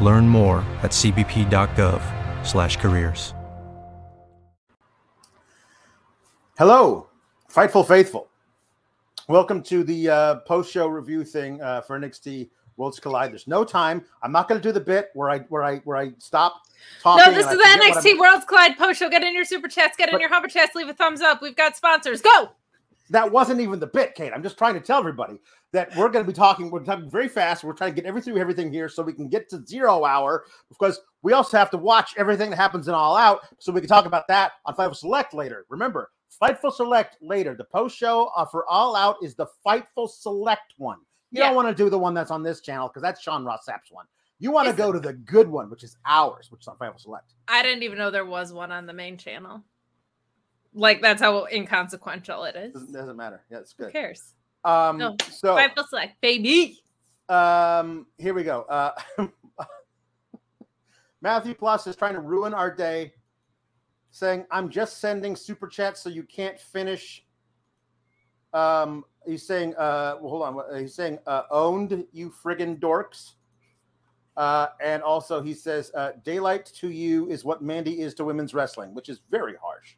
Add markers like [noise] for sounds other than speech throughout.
Learn more at cbp.gov/careers. Hello, Fightful Faithful. Welcome to the uh, post-show review thing uh, for NXT Worlds Collide. There's no time. I'm not going to do the bit where I where I where I stop talking. No, this is the NXT Worlds Collide post-show. Get in your super chats. Get in But- your hover chats. Leave a thumbs up. We've got sponsors. Go. That wasn't even the bit, Kate. I'm just trying to tell everybody that we're going to be talking. We're talking very fast. We're trying to get every through everything here so we can get to zero hour because we also have to watch everything that happens in All Out so we can talk about that on Fightful Select later. Remember, Fightful Select later. The post show uh, for All Out is the Fightful Select one. You Yeah. don't want to do the one that's on this channel because that's Sean Ross Sapp's one. You want to go to the good one, which is ours, which is on Fightful Select. I didn't even know there was one on the main channel. Like that's how inconsequential it is. Doesn't, doesn't matter. Yeah, it's good. Who cares? Um, No. so Fightful Select, baby. Um, here we go. Uh, [laughs] Matthew Plus is trying to ruin our day, saying, "I'm just sending super chats so you can't finish." Um, he's saying, uh, well, hold on. He's saying, uh, "Owned, you friggin' dorks." Uh, and also, he says, uh, "Daylight to you is what Mandy is to women's wrestling," which is very harsh.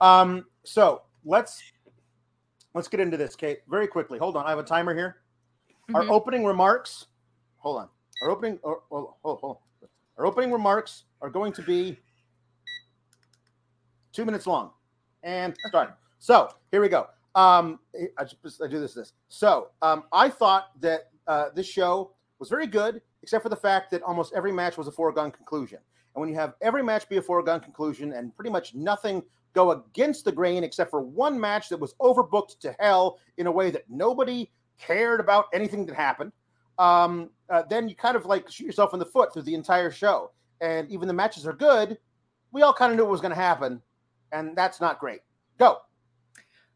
Um, so let's let's get into this, Kate, very quickly. Hold on, I have a timer here. Our Mhm. opening remarks. Hold on. Our opening. Oh, oh, hold, hold. Our opening remarks are going to be two minutes long, and start. So here we go. Um, I just I do this this. So um, I thought that uh, this show was very good, except for the fact that almost every match was a foregone conclusion. And when you have every match be a foregone conclusion and pretty much nothing go against the grain except for one match that was overbooked to hell in a way that nobody cared about anything that happened, um, uh, then you kind of like shoot yourself in the foot through the entire show. And even the matches are good, we all kind of knew what was going to happen, and that's not great. Go.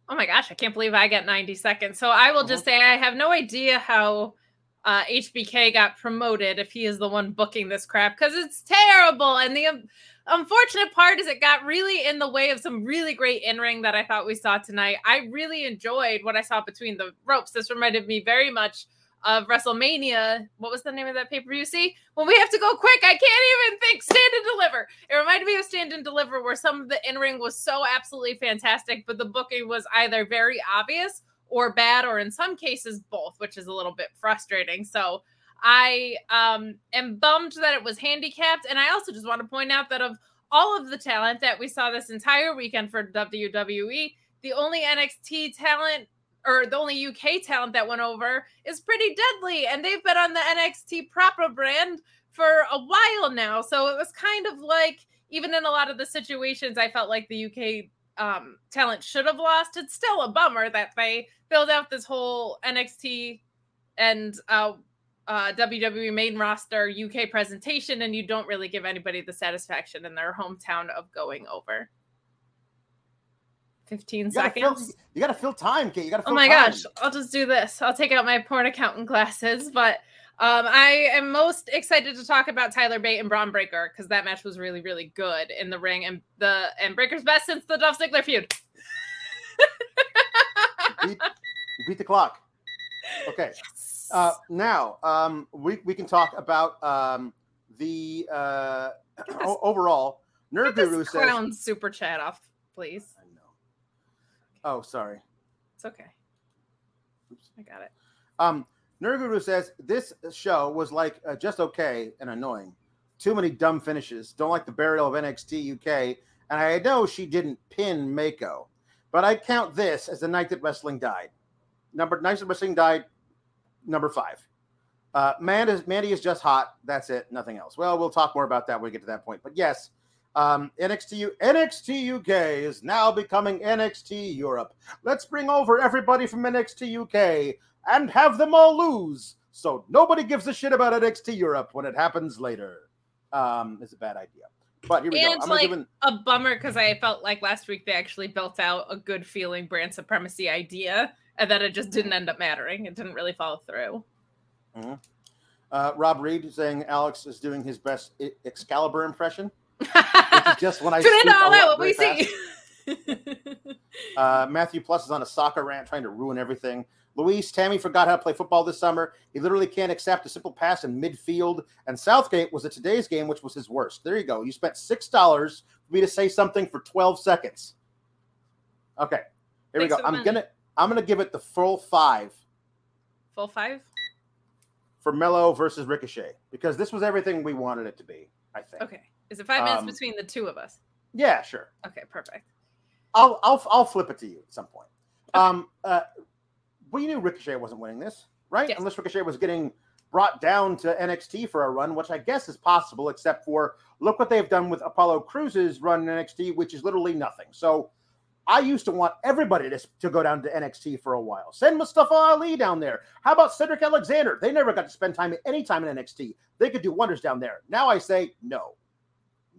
Oh my gosh, I can't believe I get 90 seconds. So I will just say I have no idea how uh, HBK got promoted if he is the one booking this crap because it's terrible. And the um, unfortunate part is it got really in the way of some really great in ring that I thought we saw tonight. I really enjoyed what I saw between the ropes. This reminded me very much of WrestleMania. What was the name of that pay per view? See, when we have to go quick, I can't even think. Stand and deliver. It reminded me of Stand and Deliver, where some of the in ring was so absolutely fantastic, but the booking was either very obvious or bad, or in some cases both, which is a little bit frustrating. So I um, am bummed that it was handicapped, and I also just want to point out that of all of the talent that we saw this entire weekend for WWE, the only NXT talent or the only UK talent that went over is pretty deadly, and they've been on the NXT proper brand for a while now. So it was kind of like, even in a lot of the situations, I felt like the UK um, talent should have lost. It's still a bummer that they build out this whole NXT and uh, uh, WWE main roster UK presentation, and you don't really give anybody the satisfaction in their hometown of going over. 15 You gotta, fill, seconds. you gotta fill time, Kate. You gotta. Oh my time. gosh, I'll just do this. I'll take out my porn accountant glasses. But Um, I am most excited to talk about Tyler Bate and Bron Breakker because that match was really, really good in the ring, and the and Breakker's best since the Dolph Ziggler feud. you, beat, beat the clock. Okay. Yes. Uh, now um, we we can talk about um, the uh, overall. Nerd Guru says clown super chat off, please. I know. Oh, sorry. It's okay. Oops. I got it. Um, Nurguru says this show was like uh, just okay and annoying. Too many dumb finishes. Don't like the burial of NXT UK. And I know she didn't pin Meiko, but I count this as the night that wrestling died. Number night that wrestling died. Number five. Uh, Mandy, Mandy is just hot. That's it. Nothing else. Well, we'll talk more about that when we get to that point. But yes, um, NXT NXT UK is now becoming NXT Europe. Let's bring over everybody from NXT UK and have them all lose. So nobody gives a shit about NXT Europe when it happens later. Um, it's a bad idea. But here we and go. I'm like giving... a bummer because I felt like last week they actually built out a good feeling brand supremacy idea, and then it just didn't end up mattering. It didn't really follow through. Mm-hmm. Uh, Rob Reed saying Alex is doing his best Excalibur impression. which is just when I tune in all out what we see. [laughs] uh, Matthew Plus is on a soccer rant trying to ruin everything. Luis Tammy forgot how to play football this summer. He literally can't accept a simple pass in midfield. And Southgate was at today's game, which was his worst. There you go. You spent six dollars for me to say something for twelve seconds. Okay, here Thanks we go. I'm gonna I'm gonna give it the full five. Full five for Melo versus Ricochet because this was everything we wanted it to be. I think. Okay, is it five minutes um, between the two of us? Yeah, sure. Okay, perfect. I'll I'll I'll flip it to you at some point. Okay. Um, uh, we knew Ricochet wasn't winning this, right? Yes. Unless Ricochet was getting brought down to NXT for a run, which I guess is possible, except for look what they've done with Apollo Crews's run in NXT, which is literally nothing. So I used to want everybody to, to go down to NXT for a while. Send Mustafa Ali down there. How about Cedric Alexander? They never got to spend time any time in NXT. They could do wonders down there. Now I say no.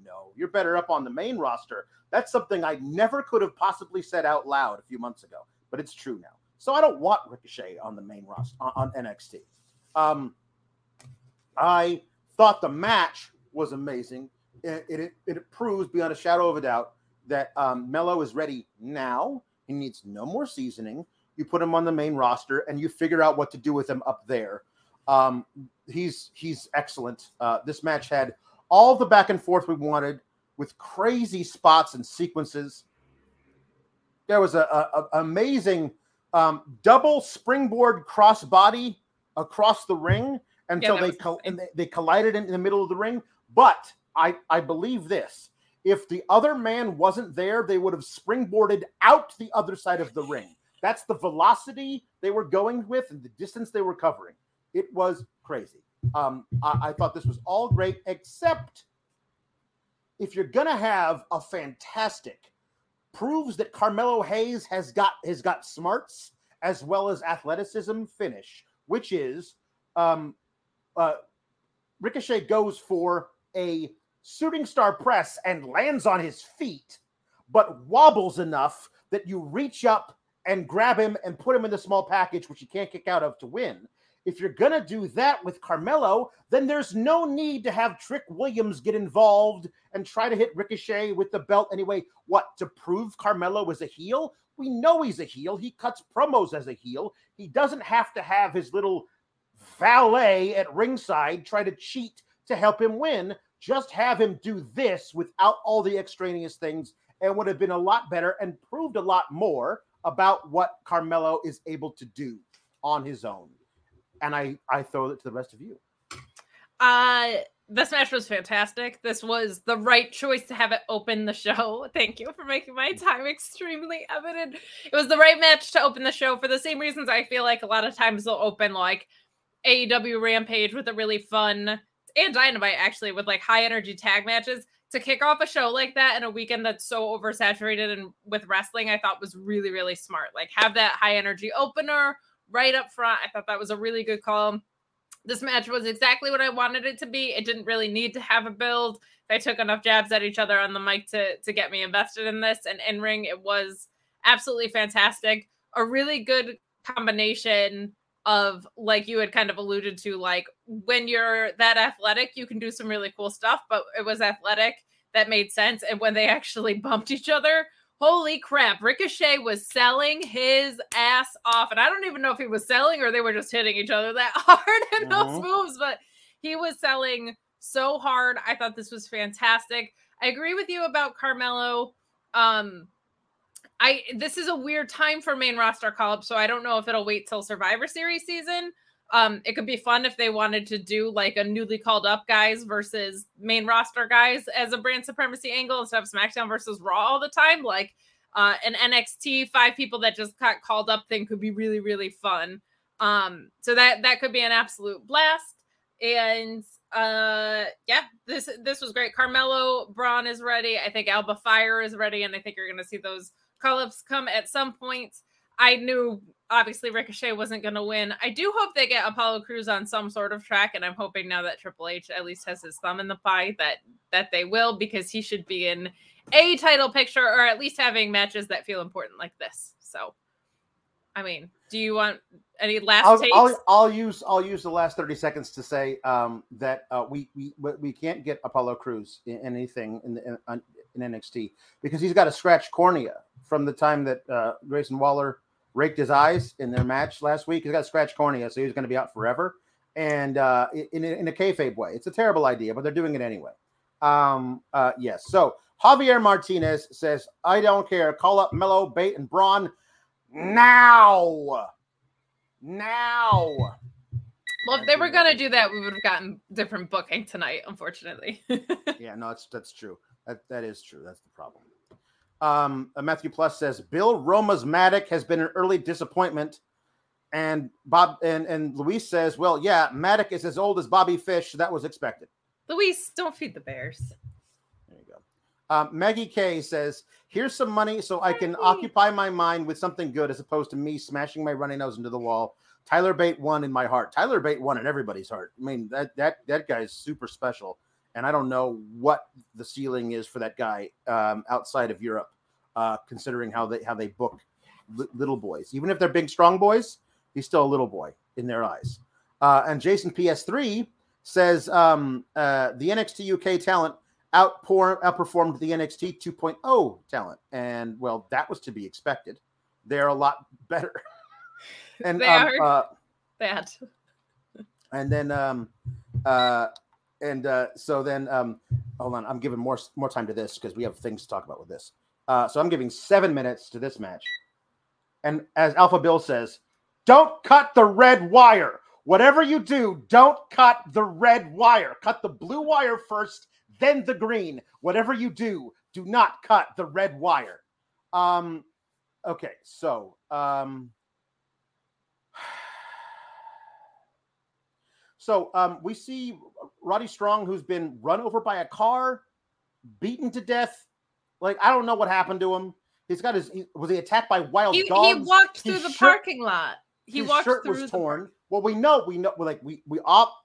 No, you're better up on the main roster. That's something I never could have possibly said out loud a few months ago, but it's true now. So I don't want Ricochet on the main roster on, NXT. Um, I thought the match was amazing. It, it, it, proves beyond a shadow of a doubt that um, Melo is ready now. He needs no more seasoning. You put him on the main roster and you figure out what to do with him up there. Um, he's he's excellent. Uh, this match had all the back and forth we wanted with crazy spots and sequences. There was a, a, a amazing um, double springboard crossbody across the ring until yeah, they, col- they, they collided in, in the middle of the ring. But I I believe this: if the other man wasn't there, they would have springboarded out the other side of the ring. That's the velocity they were going with and the distance they were covering. It was crazy. Um, I, I thought this was all great, except if you're gonna have a fantastic proves that Carmelo Hayes has got has got smarts as well as athleticism finish, which is um, uh, Ricochet goes for a shooting star press and lands on his feet, but wobbles enough that you reach up and grab him and put him in the small package, which you can't kick out of to win. If you're going to do that with Carmelo, then there's no need to have Trick Williams get involved and try to hit Ricochet with the belt anyway. What, to prove Carmelo is a heel? We know he's a heel. He cuts promos as a heel. He doesn't have to have his little valet at ringside try to cheat to help him win. Just have him do this without all the extraneous things and would have been a lot better and proved a lot more about what Carmelo is able to do on his own and I I throw it to the rest of you. Uh this match was fantastic. This was the right choice to have it open the show. [laughs] Thank you for making my time extremely evident. It was the right match to open the show for the same reasons I feel like a lot of times they'll open like AEW Rampage with a really fun and Dynamite actually with like high energy tag matches to kick off a show like that in a weekend that's so oversaturated and with wrestling I thought was really really smart. Like have that high energy opener right up front. I thought that was a really good call. This match was exactly what I wanted it to be. It didn't really need to have a build. They took enough jabs at each other on the mic to to get me invested in this. And in ring, it was absolutely fantastic. A really good combination of like you had kind of alluded to like when you're that athletic you can do some really cool stuff but it was athletic that made sense and when they actually [laughs] bumped each other holy crap ricochet was selling his ass off and i don't even know if he was selling or they were just hitting each other that [laughs] hard in those Mhm. moves but he was selling so hard i thought this was fantastic i agree with you about carmelo um I this is a weird time for main roster call up, so I don't know if it'll wait till Survivor Series season. Um, it could be fun if they wanted to do like a newly called up guys versus main roster guys as a brand supremacy angle instead of SmackDown versus Raw all the time. Like uh, an NXT five people that just got called up thing could be really really fun. Um, so that that could be an absolute blast. And uh, yeah, this this was great. Carmelo Bron is ready. I think Alba Fyre is ready, and I think you're going to see those call ups come at some point. I knew obviously Ricochet wasn't going to win. I do hope they get Apollo Crews on some sort of track, and I'm hoping now that Triple H at least has his thumb in the pie that that they will because he should be in a title picture or at least having matches that feel important like this. So, I mean, do you want any last I'll, takes? I'll, I'll use I'll use the last thirty seconds to say um, that uh, we we we can't get Apollo Crews in, in anything in, the, in in NXT because he's got a scratched cornea from the time that uh, Grayson Waller raked his eyes in their match last week. He's got a scratched cornea, so he's going to be out forever. And uh, in, in a kayfabe way, it's a terrible idea, but they're doing it anyway. Um, uh, yes. So Javier Martinez says, "I don't care. Call up Melo, Bate, and Bron now." now. well, if they were going to do that, we would have gotten different booking tonight, unfortunately. [laughs] Yeah, no, that's that's true. That that is true. That's the problem. Um, uh, Matthew Plus says Bill Roma's Matic has been an early disappointment, and Bob and and Luis says, well, yeah, Matic is as old as Bobby Fish. So that was expected. Luis, don't feed the bears. There you go. Um, Maggie K says, "Here's some money so I can Maggie. occupy my mind with something good, as opposed to me smashing my running nose into the wall." Tyler Bate won in my heart. Tyler Bate won in everybody's heart. I mean that that that guy is super special, and I don't know what the ceiling is for that guy um, outside of Europe, uh, considering how they how they book li- little boys. Even if they're big, strong boys, he's still a little boy in their eyes. Uh, and Jason PS3 says um, uh, the NXT UK talent outpour, outperformed the NXT 2.0 talent, and well, that was to be expected. They're a lot [laughs] better. and They um, are. uh, Bad. and then um, uh, and uh, so then um, hold on, I'm giving more more time to this because we have things to talk about with this. Uh, so I'm giving seven minutes to this match, and as Alpha Bill says, don't cut the red wire. Whatever you do, don't cut the red wire. Cut the blue wire first, then the green. Whatever you do, do not cut the red wire. Um, okay, so um, so um, we see Roddy Strong, who's been run over by a car, beaten to death. Like I don't know what happened to him. He's got his. He, was he attacked by wild He, he dogs? walked His through the shirt- parking lot. He his walked shirt through was the torn. Well, we know, we know, like we we all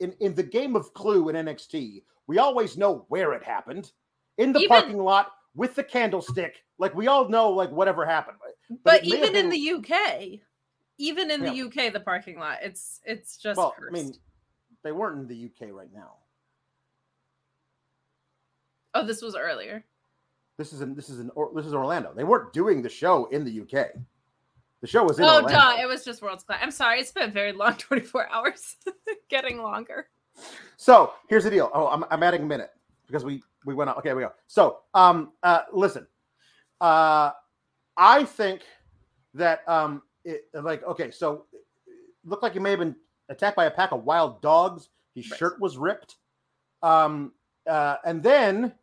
in in the game of Clue in NXT, we always know where it happened in the Even- parking lot with the candlestick. Like we all know, like whatever happened. But, have even in the UK, even in Yeah. the UK, the parking lot, it's it's just well, cursed. I mean, they weren't in the UK right now. oh, this was earlier. This is in this is in this is Orlando. They weren't doing the show in the UK. The show was in Oh, Orlando. duh! It was just World's Class. I'm sorry. It's been a very long [laughs] 24 hours, [laughs] getting longer. So here's the deal. Oh, I'm, I'm adding a minute because we we went out. Okay, we go. So um uh listen, uh I think that um it like okay, so it looked like he may have been attacked by a pack of wild dogs. His Right. shirt was ripped. Um uh and then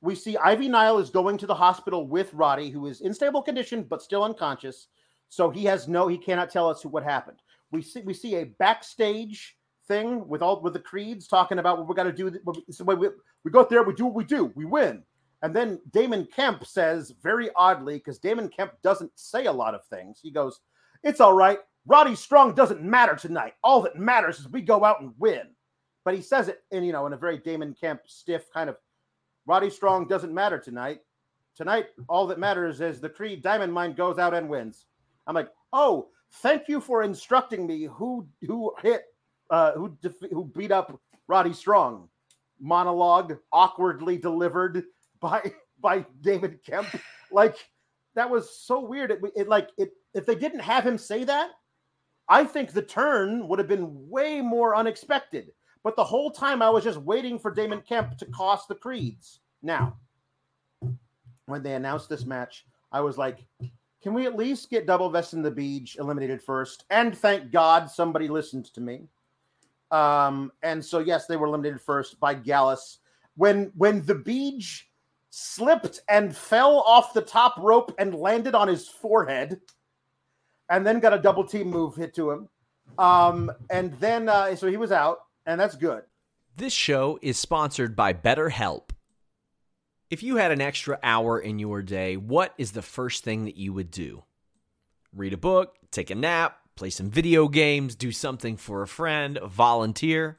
we see Ivy Nile is going to the hospital with Roddy, who is in stable condition but still unconscious. So he has no, he cannot tell us what happened. We see we see a backstage thing with all with the creeds talking about what we got to do. we- So we, we go there, we do what we do, we win. And then Damon Kemp says very oddly, because Damon Kemp doesn't say a lot of things. He goes, "It's all right. Roddy Strong doesn't matter tonight. All that matters is we go out and win." But he says it in you know in a very Damon Kemp stiff kind of. Roddy Strong doesn't matter tonight. Tonight, all that matters is the Creed Diamond Mine goes out and wins. I'm like, oh, thank you for instructing me who who hit uh, who def- who beat up Roddy Strong. Monologue awkwardly delivered by by Damon Kemp. Like that was so weird. It, it like it if they didn't have him say that, I think the turn would have been way more unexpected. But the whole time I was just waiting for Damon Kemp to cost the Creeds. Now, when they announced this match, I was like, can we at least get Double Vest in the Beach eliminated first? And thank God somebody listened to me. Um, and so yes, they were eliminated first by Gallus. When when the Beach slipped and fell off the top rope and landed on his forehead, and then got a double team move hit to him. Um, and then uh, so he was out, and that's good. This show is sponsored by BetterHelp. If you had an extra hour in your day, what is the first thing that you would do? Read a book, take a nap, play some video games, do something for a friend, volunteer.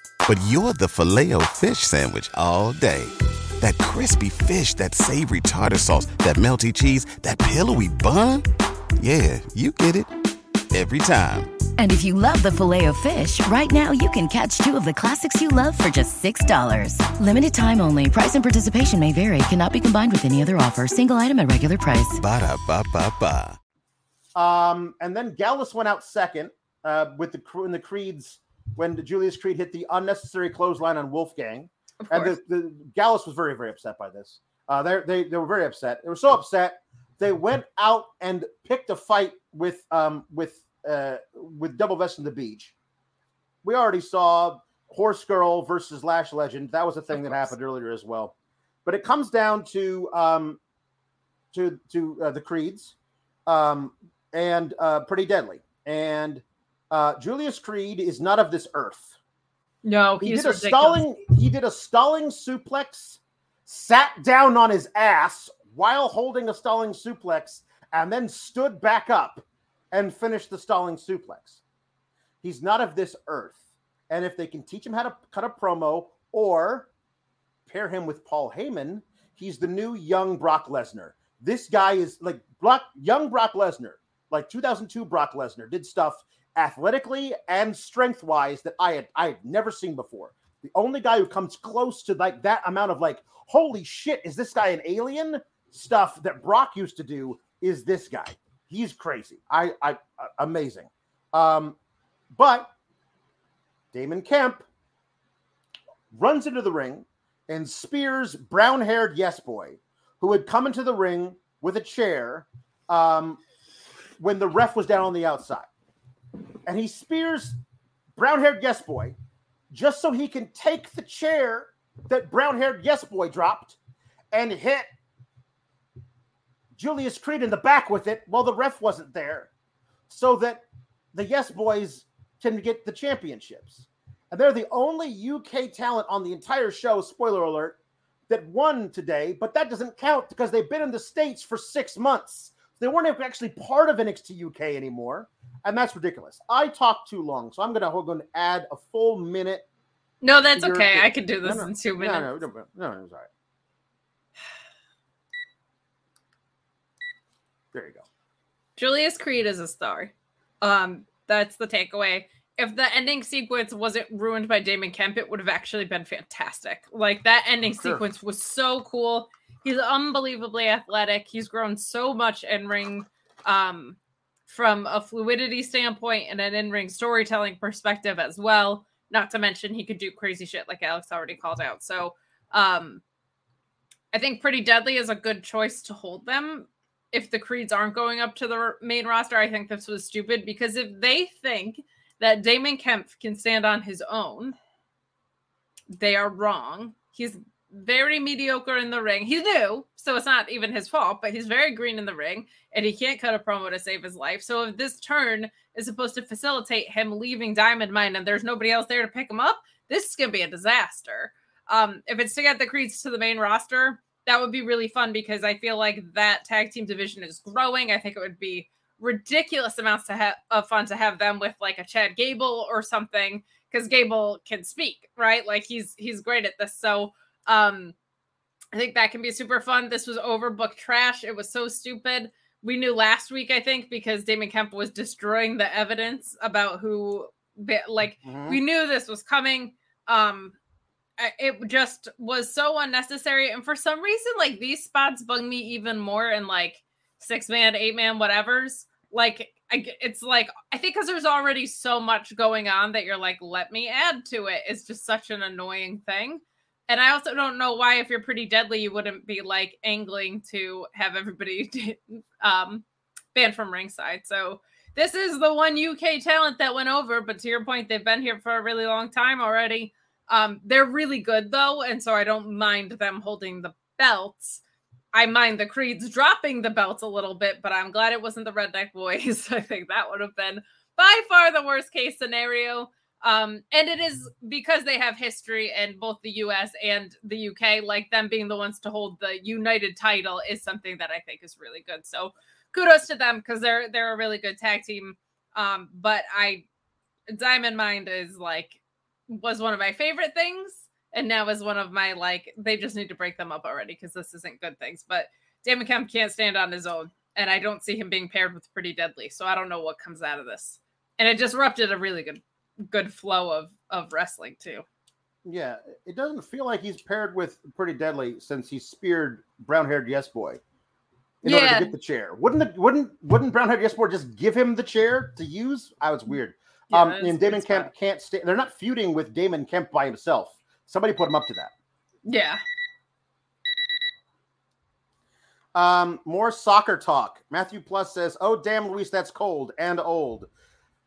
But you're the filet o fish Sandwich all day. That crispy fish, that savory tartar sauce, that melty cheese, that pillowy bun. Yeah, you get it. Every time. And if you love the filet of fish, right now you can catch two of the classics you love for just $6. Limited time only. Price and participation may vary. Cannot be combined with any other offer. Single item at regular price. Ba da ba ba ba. Um, and then Gallus went out second uh, with the crew and the Creeds when the Julius Creed hit the unnecessary clothesline on Wolfgang. And the, the Gallus was very, very upset by this. Uh, they, they, they were very upset. They were so upset they went out and picked a fight with um, with uh, with Double Vest in the Beach. We already saw Horse Girl versus Lash Legend. That was a thing that happened earlier as well. But it comes down to um, to to uh, the Creeds um, and uh, Pretty Deadly. And uh, Julius Creed is not of this earth. No, He he's did a ridiculous. stalling. He did a stalling suplex, sat down on his ass while holding a stalling suplex, and then stood back up and finished the stalling suplex. He's not of this earth. And if they can teach him how to cut a promo or pair him with Paul Heyman, he's the new young Brock Lesnar. This guy is like Brock, young Brock Lesnar, like 2002 Brock Lesnar, did stuff athletically and strength wise that I had I had never seen before. The only guy who comes close to like that amount of like, holy shit, is this guy an alien? Stuff that Brock used to do is this guy. He's crazy. I, I, uh, amazing. Um, but Damon Kemp runs into the ring and spears brown-haired Yes Boy, who had come into the ring with a chair um, when the ref was down on the outside, and he spears brown-haired Yes Boy just so he can take the chair that brown-haired Yes Boy dropped and hit Julius Creed in the back with it while the ref wasn't there, so that the Yes Boys can get the championships. And they're the only UK talent on the entire show, spoiler alert, that won today, but that doesn't count because they've been in the States for six months. They weren't actually part of NXT UK anymore. And that's ridiculous. I talked too long, so I'm going to add a full minute No, that's okay. I could do this no, no, in two no, minutes. no, no, no, no, it's all right. [sighs] There you go. Julius Creed is a star. Um, that's the takeaway. If the ending sequence wasn't ruined by Damon Kemp, it would have actually been fantastic. Like that ending Sure. sequence was so cool. He's unbelievably athletic. He's grown so much in ring, um, from a fluidity standpoint and an in ring storytelling perspective as well. Not to mention he could do crazy shit like Alex already called out. So, um, I think Pretty Deadly is a good choice to hold them if the creeds aren't going up to the main roster, I think this was stupid because if they think that Damon Kemp can stand on his own, they are wrong. He's very mediocre in the ring. He's new, so it's not even his fault, but he's very green in the ring and he can't cut a promo to save his life. So if this turn is supposed to facilitate him leaving Diamond Mine and there's nobody else there to pick him up, this is going to be a disaster. Um, if it's to get the creeds to the main roster, that would be really fun because I feel like that tag team division is growing. I think it would be ridiculous amounts to have of fun to have them with like a Chad Gable or something because Gable can speak, right? Like he's he's great at this. So um I think that can be super fun. This was overbooked trash. It was so stupid. We knew last week, I think, because Damon Kemp was destroying the evidence about who like Mhm. we knew this was coming. Um it just was so unnecessary and for some reason like these spots bug me even more in like six man eight man whatevers like I, it's like i think because there's already so much going on that you're like let me add to it it's just such an annoying thing and i also don't know why if you're pretty deadly you wouldn't be like angling to have everybody [laughs] um banned from ringside so this is the one uk talent that went over but to your point they've been here for a really long time already um, they're really good though, and so I don't mind them holding the belts. I mind the Creeds dropping the belts a little bit, but I'm glad it wasn't the Redneck Boys. [laughs] I think that would have been by far the worst case scenario. Um, and it is because they have history and both the US and the UK, like them being the ones to hold the United title is something that I think is really good. So kudos to them because they're they're a really good tag team. Um, but I Diamond Mine is like was one of my favorite things and now is one of my like they just need to break them up already because this isn't good things but damon kemp can't stand on his own and i don't see him being paired with pretty deadly so i don't know what comes out of this and it disrupted a really good good flow of of wrestling too Yeah, it doesn't feel like he's paired with Pretty Deadly since he speared brown haired Yes Boy in order to get the chair. Wouldn't it, wouldn't wouldn't brown haired Yes Boy just give him the chair to use? I was weird. Yeah, um, and Damon Kemp spot. can't stay. They're not feuding with Damon Kemp by himself. Somebody put him up to that. yeah Um, more soccer talk. Matthew Plus says, "Oh damn, Luis, that's cold and old."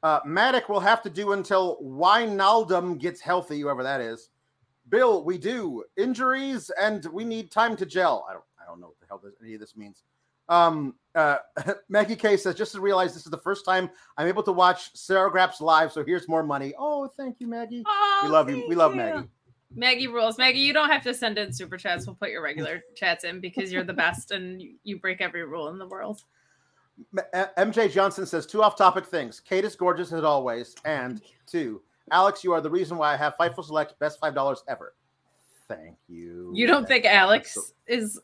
Uh, Matic will have to do until Wijnaldum gets healthy, whoever that is. Bill, we do injuries and we need time to gel. I don't, I don't know what the hell this, any of this means. Um, uh, [laughs] Maggie K says, just to realize this is the first time I'm able to watch Sour Graps live, so here's more money. Oh, thank you, Maggie. oh, we love you. We love you. Maggie. maggie rules maggie you don't have to send in super chats we'll put your regular chats in because you're the best and you, you break every rule in the world MJ Johnson says two off-topic things. Kate is gorgeous as always, and two, Alex, you are the reason why I have Fightful Select best five dollars ever. Thank you. You don't think Alex so- is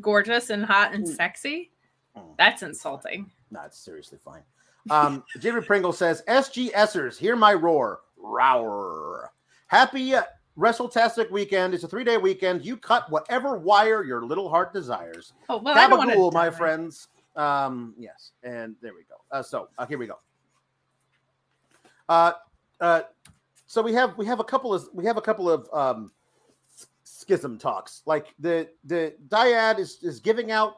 gorgeous and hot and Mm. sexy? Mm, That's insulting. No, it's seriously fine. Um, [laughs] David Pringle says, SGSers, hear my roar. Roar. Happy WrestleTastic weekend. It's a three day weekend. You cut whatever wire your little heart desires. Oh well, I don't want Gabagool, my friends. Um, yes, and there we go. Uh, so uh, here we go. Uh, uh, so we have we have a couple of we have a couple of um, schism talks. Like the the dyad is is giving out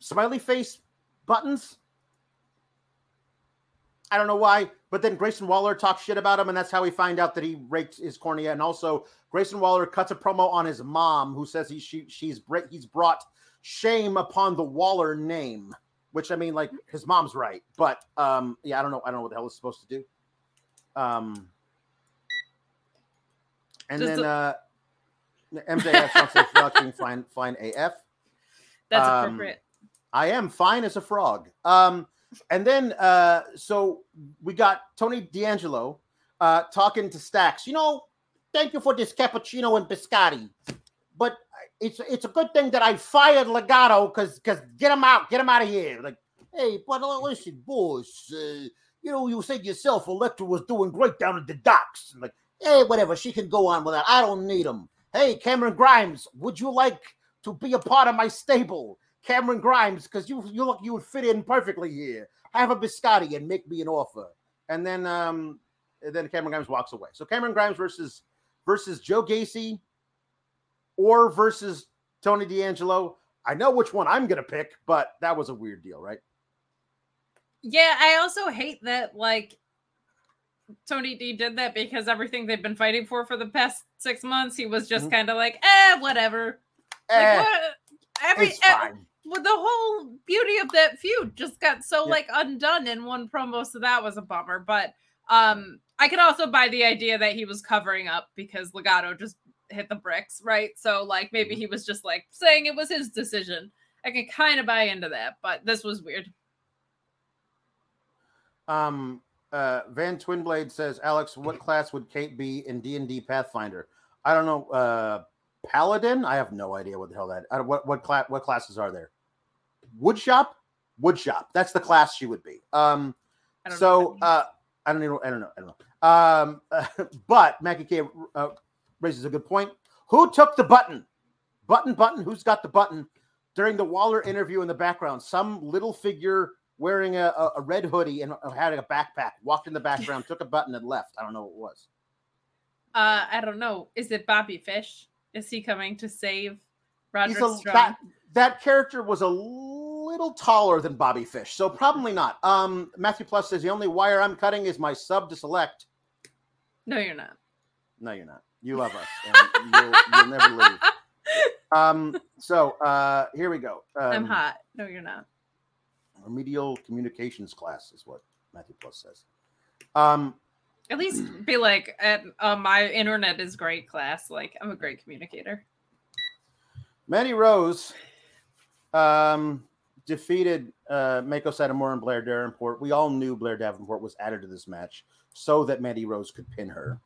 smiley face buttons. I don't know why, but then Grayson Waller talks shit about him, and that's how we find out that he raked his cornea. And also, Grayson Waller cuts a promo on his mom, who says he she, she's he's brought shame upon the Waller name. Which I mean, like his mom's right, but um, yeah, I don't know. I don't know what the hell it's supposed to do. Um, and Does then the- uh, MJF wants to fucking [laughs] fine fine AF. That's um, appropriate. I am fine as a frog. Um, and then uh, so we got Tony D'Angelo uh, talking to Stacks. You know, thank you for this cappuccino and biscotti, but it's it's a good thing that I fired Legado because because get him out, get him out of here. Like, hey, but listen, boss, uh, you know, you said yourself Electra was doing great down at the docks. Like, hey, whatever, she can go on with that. I don't need him. Hey, Cameron Grimes, would you like to be a part of my stable? Cameron Grimes, because you you look you would fit in perfectly here. Have a biscotti and make me an offer. And then um and then Cameron Grimes walks away. So Cameron Grimes versus versus Joe Gacy or versus Tony D'Angelo. I know which one I'm gonna pick, but that was a weird deal, right? Yeah, I also hate that like Tony D did that because everything they've been fighting for for the past six months, he was just Mhm. kind of like, eh, whatever. Eh, like, what? Every it's eh, fine. well, the whole beauty of that feud just got so Yeah. like undone in one promo, so that was a bummer. But um, I could also buy the idea that he was covering up because Legado just hit the bricks, right? So like Mm-hmm. maybe he was just like saying it was his decision. I can kind of buy into that, but this was weird. Um, uh, Van Twinblade says, Alex, what class would Kate be in D and D Pathfinder? I don't know. Uh, Paladin. I have no idea what the hell that. Don't, what what class what classes are there? Woodshop. Woodshop. That's the class she would be. Um, I don't know so what that means. uh, I don't know. I don't know. I don't know. Um, [laughs] but Maggie K uh, raises a good point. Who took the button? Button, button. Who's got the button? During the Waller interview in the background, some little figure wearing a, a, red hoodie and had a backpack walked in the background, took a button, and left. I don't know what it was. Uh, I don't know. Is it Bobby Fish? Is he coming to save a, Strong? that that character was a little taller than Bobby Fish, so probably not. Um, Matthew Plus says the only wire I'm cutting is my sub to select. No, you're not. No, you're not. You love us, and you'll, you'll never leave. [laughs] Um, so uh, here we go. Um, I'm hot. No, you're not. Remedial communications class is what Matthew Plus says. Um, At least be like, at, uh, my internet is great class. Like, I'm a great communicator. Mandy Rose um, defeated uh, Meiko Satomura and Blair Davenport. We all knew Blair Davenport was added to this match so that Mandy Rose could pin her,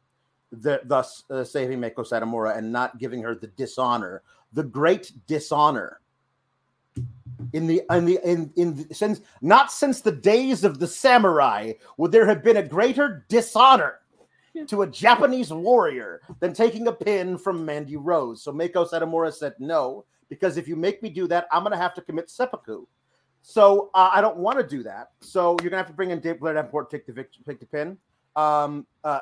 the, thus uh, saving Meiko Satomura and not giving her the dishonor, the great dishonor. In the in the in in the, since not since the days of the samurai would there have been a greater dishonor [laughs] to a Japanese warrior than taking a pin from Mandy Rose. So Meiko Satomura said no, because if you make me do that, I'm going to have to commit seppuku. So uh, I don't want to do that. So you're going to have to bring in Dave Blair Davenport, take the take the pin. Um, uh,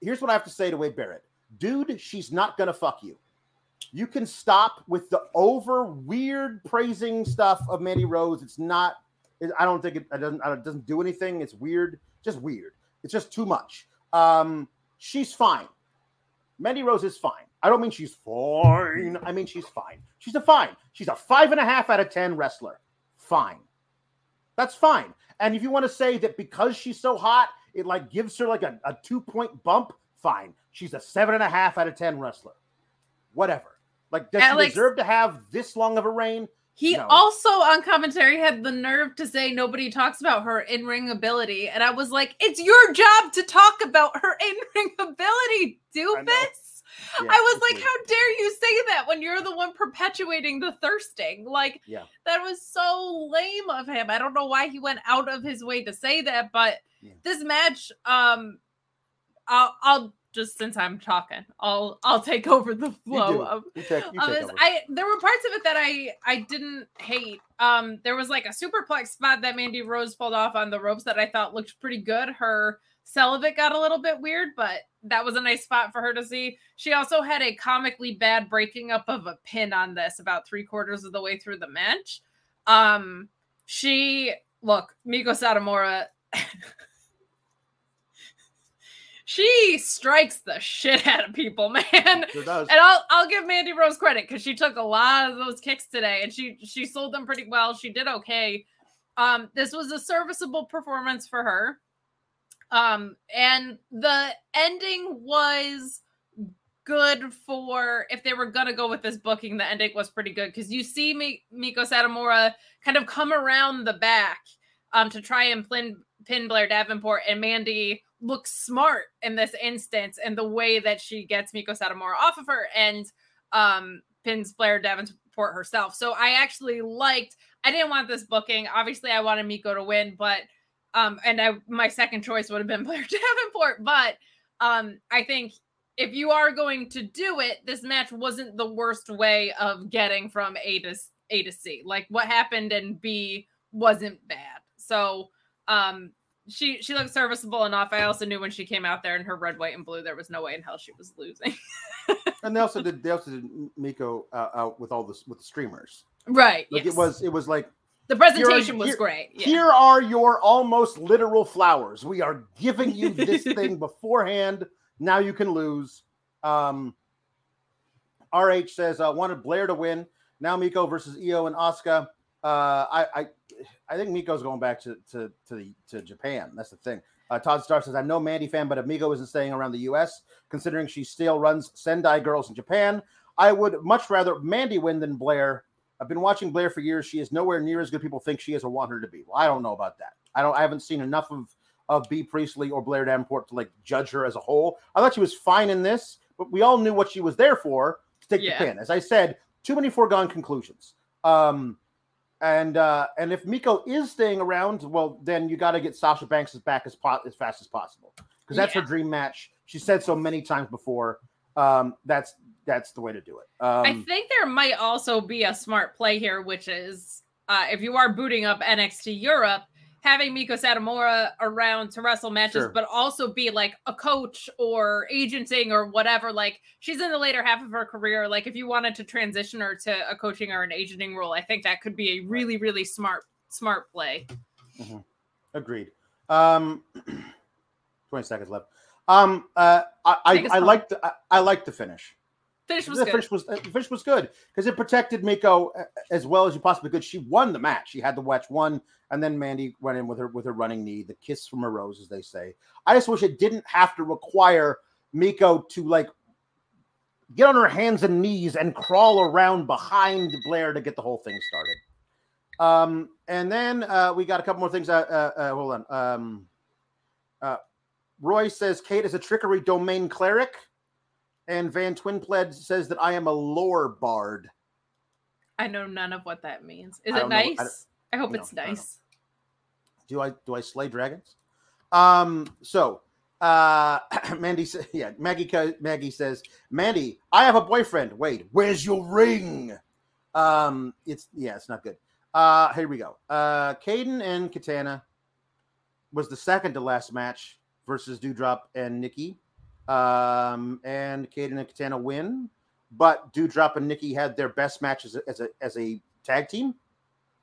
here's what I have to say to Wade Barrett, dude. She's not to fuck you. You can stop with the over weird praising stuff of Mandy Rose. It's not. I don't think it, it doesn't. It doesn't do anything. It's weird. Just weird. It's just too much. Um, she's fine. Mandy Rose is fine. I don't mean she's fine. I mean she's fine. She's a fine. She's a five and a half out of ten wrestler. Fine. That's fine. And if you want to say that because she's so hot, it like gives her like a, a two point bump, fine. She's a seven and a half out of ten wrestler. Whatever. Like, does Alex- she deserve to have this long of a reign? He No. also on commentary had the nerve to say nobody talks about her in ring ability. And I was like, it's your job to talk about her in ring ability, doofus. Yeah, I was like, how dare you say that when you're the one perpetuating the thirsting? Like, Yeah. that was so lame of him. I don't know why he went out of his way to say that, but Yeah. this match, um, I'll, I'll just since I'm talking, I'll I'll take over the flow of take, take over. I there were parts of it that I I didn't hate. Um, there was like a superplex spot that Mandy Rose pulled off on the ropes that I thought looked pretty good. Her sell of it got a little bit weird, but that was a nice spot for her to see. She also had a comically bad breaking up of a pin on this about three quarters of the way through the match. Um, she look Meiko Satomura. [laughs] she strikes the shit out of people, [laughs] man. Sure does. And I'll I'll give Mandy Rose credit because she took a lot of those kicks today, and she she sold them pretty well. She did okay. Um, this was a serviceable performance for her. Um, and the ending was good for if they were gonna go with this booking. The ending was pretty good because you see Mi- Meiko Satomura kind of come around the back um to try and pin pin Blair Davenport, and Mandy looks smart in this instance, and the way that she gets Meiko Satomura off of her and um, pins Blair Davenport herself. So I actually liked. I didn't want this booking. Obviously, I wanted Meiko to win, but um, and I my second choice would have been [laughs] Blair Davenport, but um, I think if you are going to do it, this match wasn't the worst way of getting from A to A to C. Like what happened in B wasn't bad. So um she she looked serviceable enough. I also knew when she came out there in her red, white, and blue, there was no way in hell she was losing. [laughs] and they also did they also did Meiko uh, out with all this with the streamers. Right. Like yes. it was it was like the presentation here, was great. Yeah. Here are your almost literal flowers. We are giving you this [laughs] thing beforehand. Now you can lose. Um, RH says uh, wanted Blair to win. Now Meiko versus Io and Asuka. Uh, I, I I think Meiko's going back to to to, the, to Japan. That's the thing. Uh, Todd Star says I'm no Mandy fan, but Amigo isn't staying around the U.S. Considering she still runs Sendai Girls in Japan, I would much rather Mandy win than Blair. I've been watching Blair for years. She is nowhere near as good people think she is or want her to be. Well, I don't know about that. I don't. I haven't seen enough of of Bea Priestley or Blair Davenport to like judge her as a whole. I thought she was fine in this, but we all knew what she was there for. Stick Yeah. the pin. As I said, too many foregone conclusions. Um, and uh, and if Meiko is staying around, well, then you got to get Sasha Banks back as po- as fast as possible because that's Yeah. her dream match. She said so many times before. Um, that's that's the way to do it. Um, I think there might also be a smart play here, which is uh, if you are booting up NXT Europe, having Meiko Satomura around to wrestle matches, Sure. but also be like a coach or agenting or whatever. Like she's in the later half of her career. Like if you wanted to transition her to a coaching or an agenting role, I think that could be a really, really smart, smart play. Agreed. Um, [clears throat] twenty seconds left. Um, uh, I I, us I like the I, I like the finish. Finish was the good. finish was the finish was good because it protected Meiko as well as you possibly could. She won the match. She had the match won, and then Mandy went in with her with her running knee, the kiss from a rose, as they say. I just wish it didn't have to require Meiko to like get on her hands and knees and crawl around behind Blair to get the whole thing started. Um, and then uh, we got a couple more things. Uh, uh, uh, hold on. Um, uh, Roy says Kate is a trickery domain cleric. And Van Twinpled says that I am a lore bard. I know none of what that means. Is it don't know- I nice? I, hope no, it's I nice. Do I do I slay dragons? Um. So, uh, [clears throat] Mandy. Yeah, Maggie. Maggie says, Mandy, I have a boyfriend. Wait, where's your ring? Um. It's yeah. It's not good. Uh. Here we go. Uh. Kayden and Katana was the second to last match versus Doudrop and Nikki. Um. And Kayden and Katana win, but Doudrop and Nikki had their best match as a as a, as a tag team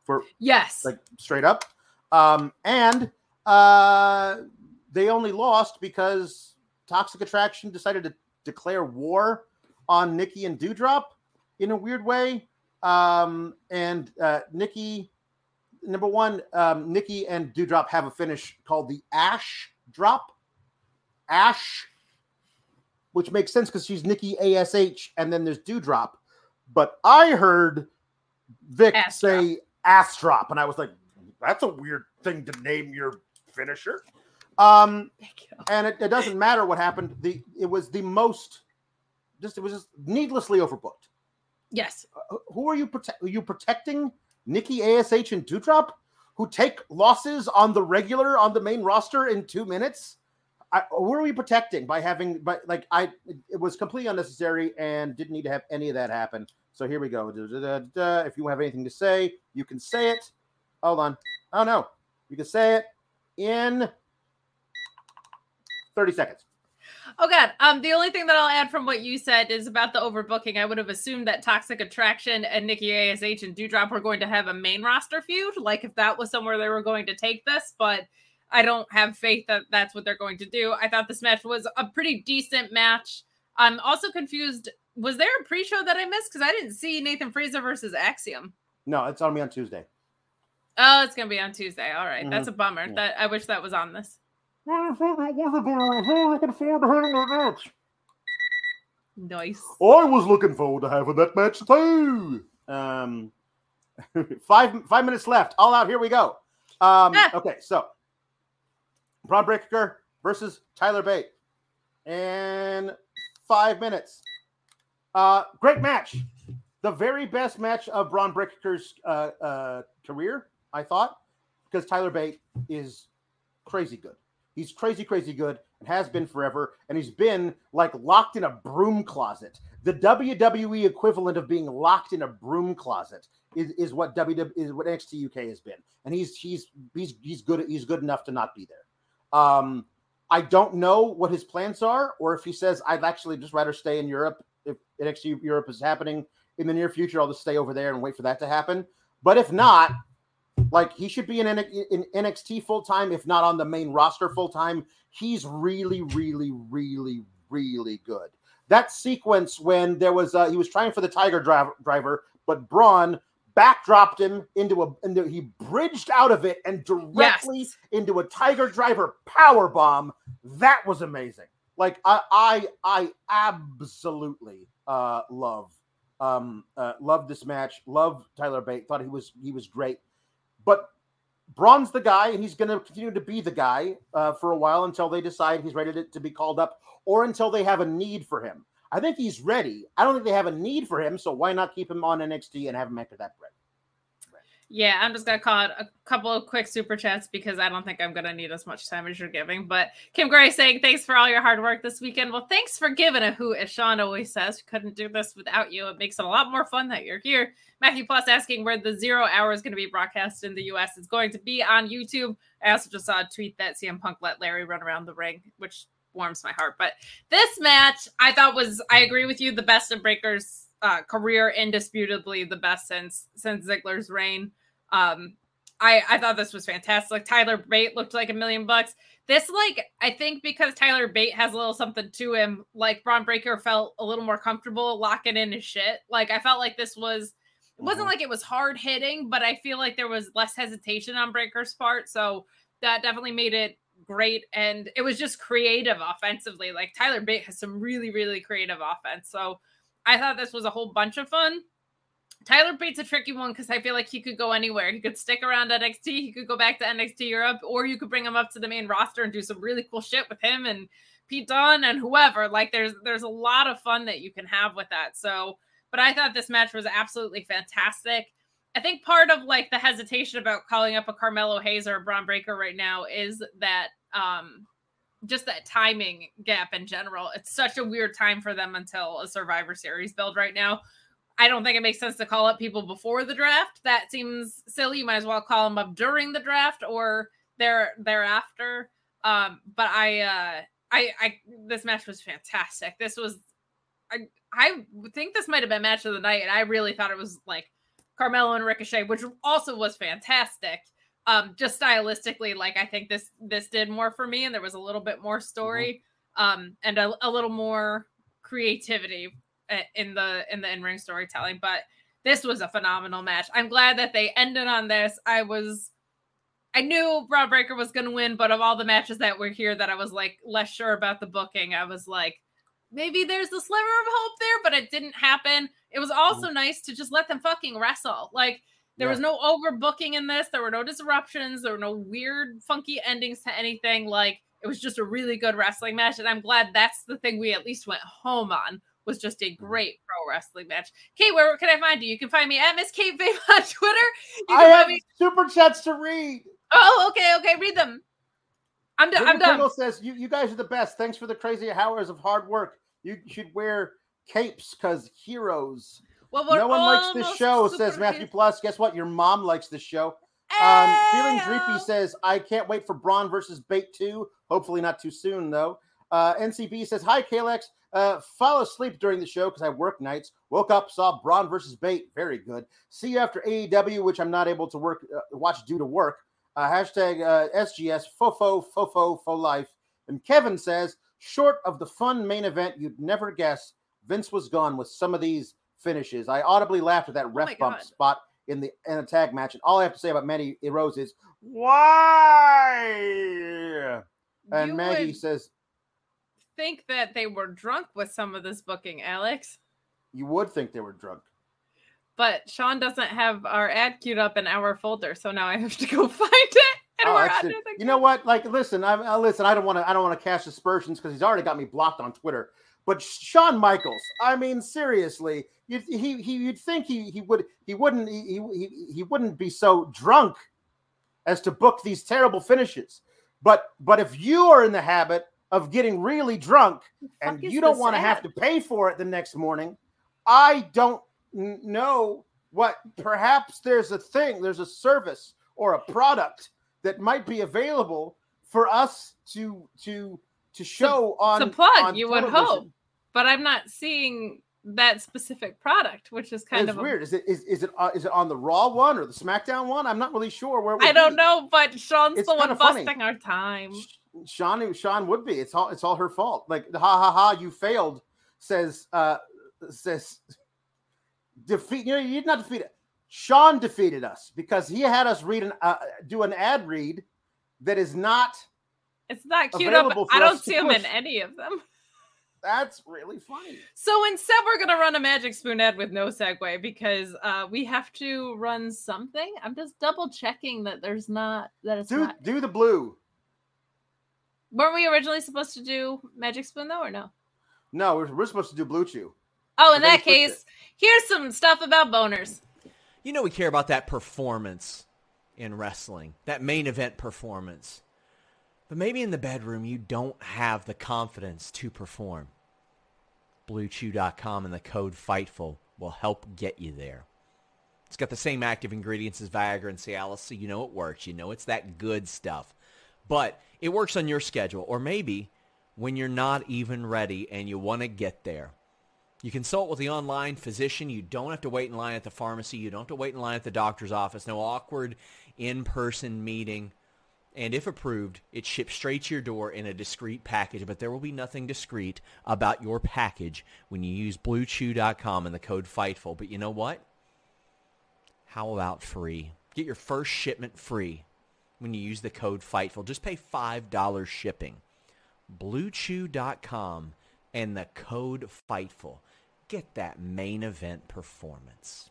for Yes. like straight up. Um, and uh, they only lost because Toxic Attraction decided to declare war on Nikki and Doudrop in a weird way. Um, and uh, Nikki, number one, um, Nikki and Dewdrop have a finish called the Ash Drop. Ash, which makes sense because she's Nikki ASH, and then there's Doudrop. But I heard Vic Ass say ass drop, and I was like, that's a weird thing to name your finisher. Um, and it, it doesn't matter what happened. The it was the most just it was just needlessly overbooked. yes. Uh, Who are you protect? Are you protecting Nikki Ash and Doudrop, who take losses on the regular on the main roster in two minutes? I, who are we protecting by having? But like I, it was completely unnecessary and didn't need to have any of that happen. So here we go. Da, da, da. If you have anything to say, you can say it. Hold on. Oh no, you can say it in thirty seconds. Oh god. Um, the only thing that I'll add from what you said is about the overbooking. I would have assumed that Toxic Attraction and Nikki Ash and Doudrop were going to have a main roster feud, like if that was somewhere they were going to take this. But I don't have faith that that's what they're going to do. I thought this match was a pretty decent match. I'm also confused. Was there a pre-show that I missed? Because I didn't see Nathan Frazer versus Axiom. No, it's on me on Tuesday. Oh, it's gonna be on Tuesday. All right. that's Mhm. a bummer. Yeah. That I wish that was on this. Nice. I was looking forward to having that match too. Um, [laughs] five five minutes left. All out. Here we go. Um, Ah. okay, so Bron Breakker versus Tyler Bate in five minutes. Uh, great match. The very best match of Bron Breakker's uh, uh, career, I thought, because Tyler Bate is crazy good. He's crazy, crazy good and has been forever. And he's been like locked in a broom closet. The WWE equivalent of being locked in a broom closet is, is what WWE is what NXT UK has been. And he's he's he's he's good he's good enough to not be there. Um, I don't know what his plans are, or if he says I'd actually just rather stay in Europe. If NXT Europe is happening in the near future, I'll just stay over there and wait for that to happen. But if not, like he should be in, in NXT full time, if not on the main roster full time. He's really, really, really, really good. That sequence when there was uh, he was trying for the Tiger driver, driver, but Bron backdropped him into a into, he bridged out of it and directly yes. into a Tiger driver power bomb. That was amazing. Like I I I absolutely uh love um uh love this match. Love Tyler Bate. Thought he was he was great. But Bron's the guy, and he's going to continue to be the guy uh, for a while until they decide he's ready to, to be called up or until they have a need for him. I think he's ready. I don't think they have a need for him, so why not keep him on NXT and have him enter that break? Yeah, I'm just gonna call it a couple of quick super chats because I don't think I'm gonna need as much time as you're giving. But Kim Gray saying thanks for all your hard work this weekend. Well, thanks for giving a who, as Sean always says. Couldn't do this without you. It makes it a lot more fun that you're here. Matthew Plus asking where the zero hour is going to be broadcast in the US. It's going to be on YouTube. I also just saw a tweet that CM Punk let Larry run around the ring, which warms my heart. But this match I thought was I agree with you, the best of Breakker's uh, career, indisputably the best since since Ziggler's reign. Um, I I thought this was fantastic. Tyler Bate looked like a million bucks. This like I think because Tyler Bate has a little something to him, like Bron Breakker felt a little more comfortable locking in his shit. Like I felt like this was it wasn't mm-hmm. like it was hard hitting, but I feel like there was less hesitation on Breakker's part. So that definitely made it great. And it was just creative offensively. Like Tyler Bate has some really, really creative offense. So I thought this was a whole bunch of fun. Tyler Bate's a tricky one because I feel like he could go anywhere. He could stick around NXT, he could go back to NXT Europe, or you could bring him up to the main roster and do some really cool shit with him and Pete Dunne and whoever. Like there's there's a lot of fun that you can have with that. So, but I thought this match was absolutely fantastic. I think part of like the hesitation about calling up a Carmelo Hayes or a Bron Breakker right now is that um just that timing gap in general. It's such a weird time for them until a Survivor Series build right now. I don't think it makes sense to call up people before the draft. That seems silly. You might as well call them up during the draft or there thereafter. Um, but I, uh, I, I, this match was fantastic. This was, I, I think this might have been match of the night, and I really thought it was like Carmelo and Ricochet, which also was fantastic. Um, just stylistically, like I think this this did more for me, and there was a little bit more story, mm-hmm. um, and a, a little more creativity in the in the in-ring storytelling but this was a phenomenal match i'm glad that they ended on this i was i knew Bron Breakker was going to win but of all the matches that were here that i was like less sure about the booking i was like maybe there's a sliver of hope there but it didn't happen it was also mm-hmm. nice to just let them fucking wrestle like there yeah. was no overbooking in this there were no disruptions there were no weird funky endings to anything like it was just a really good wrestling match and i'm glad that's the thing we at least went home on was just a mm-hmm. great pro wrestling match. Kate, where can I find you? You can find me at Miss Kate Babe [laughs] on Twitter. I have me- super chats to read. Oh, okay, okay, read them. I'm done. I'm done. says you, you guys are the best. Thanks for the crazy hours of hard work. You should wear capes because heroes. Well, no one likes this show, says Matthew Plus. Guess what? Your mom likes this show. Um, Feeling Dreepy says, I can't wait for Bron versus Bate 2. Hopefully not too soon, though. Uh, NCB says, Hi, Kalex. Uh, fell asleep during the show because I work nights. Woke up, saw Bron versus Bate. Very good. See you after AEW, which I'm not able to work uh, watch due to work. Uh, hashtag uh, SGS fofo fofo fo life. And Kevin says, short of the fun main event, you'd never guess Vince was gone with some of these finishes. I audibly laughed at that oh ref oh bump spot in the in a tag match, and all I have to say about Mandy Rose is why. And you Maggie says think that they were drunk with some of this booking, Alex. You would think they were drunk. But Sean doesn't have our ad queued up in our folder, so now I have to [laughs] go find it. And Oh, the you know what? Like, listen, I, I uh, listen. I don't want to. I don't want to cast aspersions because he's already got me blocked on Twitter. But Shawn Michaels, I mean, seriously, you, he, he, you'd think he, he would, he wouldn't, he, he, he wouldn't be so drunk as to book these terrible finishes. But, but if you are in the habit of getting really drunk and you don't want to have to pay for it the next morning, I don't know what. Perhaps there's a thing, there's a service or a product that might be available for us to to to show on to plug, on you would hope. But I'm not seeing that specific product, which is kind of a- weird. Is it is, is it uh, is it on the Raw one or the SmackDown one? I'm not really sure where. I don't be. know, but Sean's It's the one kinda funny. busting our time. Sean Sean would be. It's all it's all her fault. Like ha ha ha, you failed. Says uh says defeat. You know you did not defeat it. Sean defeated us because he had us read an uh, do an ad read that is not. It's not cute up. I don't see him in any of them. [laughs] That's really funny. So instead, we're gonna run a magic spoon ad with no segue because uh, we have to run something. I'm just double checking that there's not that it's Do not. do the blue. Weren't we originally supposed to do magic spoon though, or no? No, we're, we're supposed to do blue chew. Oh, in that case, here's some stuff about boners. You know we care about that performance in wrestling, that main event performance. But maybe in the bedroom you don't have the confidence to perform. BlueChew.com and the code FIGHTFUL will help get you there. It's got the same active ingredients as Viagra and Cialis, so you know it works. You know it's that good stuff. But it works on your schedule, or maybe when you're not even ready and you want to get there. You consult with the online physician. You don't have to wait in line at the pharmacy. You don't have to wait in line at the doctor's office. No awkward in-person meeting. And if approved, it ships straight to your door in a discreet package. But there will be nothing discreet about your package when you use BlueChew.com and the code FIGHTFUL. But you know what? How about free? Get your first shipment free when you use the code FIGHTFUL. Just pay $5 shipping. BlueChew.com and the code FIGHTFUL. Get that main event performance.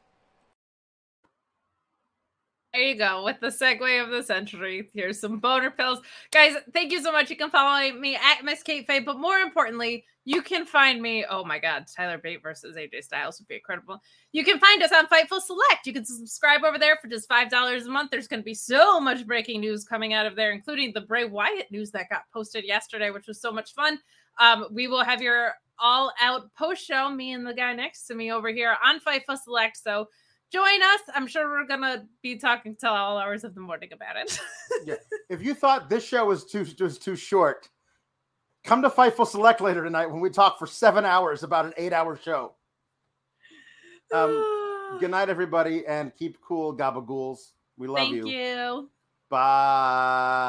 There you go with the segue of the century. Here's some boner pills, guys. Thank you so much. You can follow me at Miss Kate Faye, but more importantly, you can find me. Oh my God, Tyler Bate versus AJ Styles would be incredible. You can find us on Fightful Select. You can subscribe over there for just five dollars a month. There's going to be so much breaking news coming out of there, including the Bray Wyatt news that got posted yesterday, which was so much fun. Um, we will have your all out post show, me and the guy next to me over here on Fightful Select. So join us. I'm sure we're gonna be talking till all hours of the morning about it. [laughs] Yeah. If you thought this show was too was too short, come to Fightful Select later tonight when we talk for seven hours about an eight-hour show. Um, [sighs] good night, everybody, and keep cool, gabagools. We love you. Thank you. you. Bye.